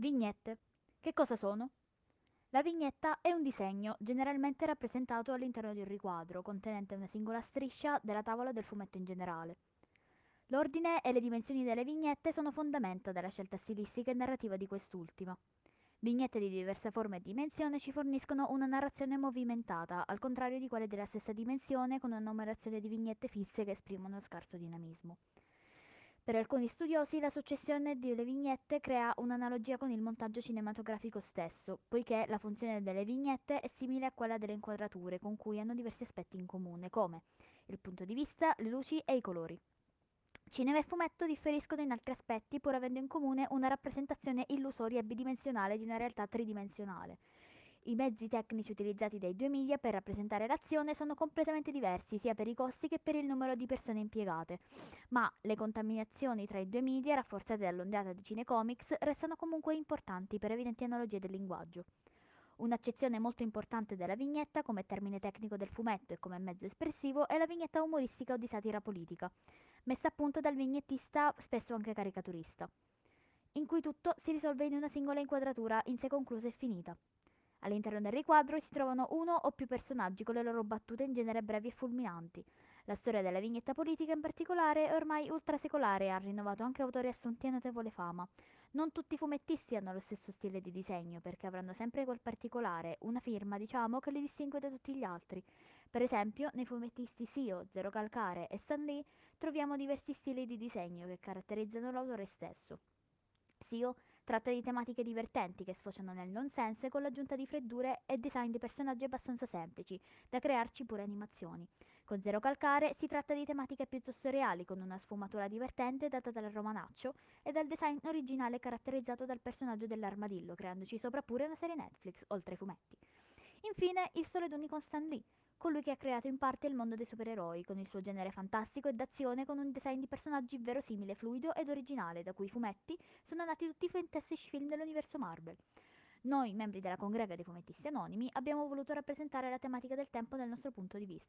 Vignette. Che cosa sono? La vignetta è un disegno, generalmente rappresentato all'interno di un riquadro, contenente una singola striscia della tavola del fumetto in generale. L'ordine e le dimensioni delle vignette sono fondamenta della scelta stilistica e narrativa di quest'ultima. Vignette di diversa forma e dimensione ci forniscono una narrazione movimentata, al contrario di quelle della stessa dimensione, con una numerazione di vignette fisse che esprimono scarso dinamismo. Per alcuni studiosi la successione delle vignette crea un'analogia con il montaggio cinematografico stesso, poiché la funzione delle vignette è simile a quella delle inquadrature, con cui hanno diversi aspetti in comune, come il punto di vista, le luci e i colori. Cinema e fumetto differiscono in altri aspetti, pur avendo in comune una rappresentazione illusoria e bidimensionale di una realtà tridimensionale. I mezzi tecnici utilizzati dai due media per rappresentare l'azione sono completamente diversi sia per i costi che per il numero di persone impiegate, ma le contaminazioni tra i due media, rafforzate dall'ondata di cinecomics, restano comunque importanti per evidenti analogie del linguaggio. Un'accezione molto importante della vignetta come termine tecnico del fumetto e come mezzo espressivo è la vignetta umoristica o di satira politica, messa a punto dal vignettista spesso anche caricaturista, in cui tutto si risolve in una singola inquadratura in sé conclusa e finita. All'interno del riquadro si trovano uno o più personaggi con le loro battute in genere brevi e fulminanti. La storia della vignetta politica in particolare è ormai ultrasecolare e ha rinnovato anche autori assunti a notevole fama. Non tutti i fumettisti hanno lo stesso stile di disegno, perché avranno sempre quel particolare, una firma, diciamo, che li distingue da tutti gli altri. Per esempio, nei fumettisti Sio, Zero Calcare e Stan Lee troviamo diversi stili di disegno che caratterizzano l'autore stesso. Sio Tratta di tematiche divertenti che sfociano nel nonsense con l'aggiunta di freddure e design di personaggi abbastanza semplici, da crearci pure animazioni. Con Zero Calcare si tratta di tematiche piuttosto reali, con una sfumatura divertente data dal romanaccio e dal design originale caratterizzato dal personaggio dell'armadillo, creandoci sopra pure una serie Netflix, oltre ai fumetti. Infine, il Sole d'Uni con Stan Lee, colui che ha creato in parte il mondo dei supereroi, con il suo genere fantastico e d'azione con un design di personaggi verosimile, fluido ed originale, da cui i fumetti sono nati tutti i fantastici film dell'universo Marvel. Noi, membri della congrega dei fumettisti anonimi, abbiamo voluto rappresentare la tematica del tempo dal nostro punto di vista.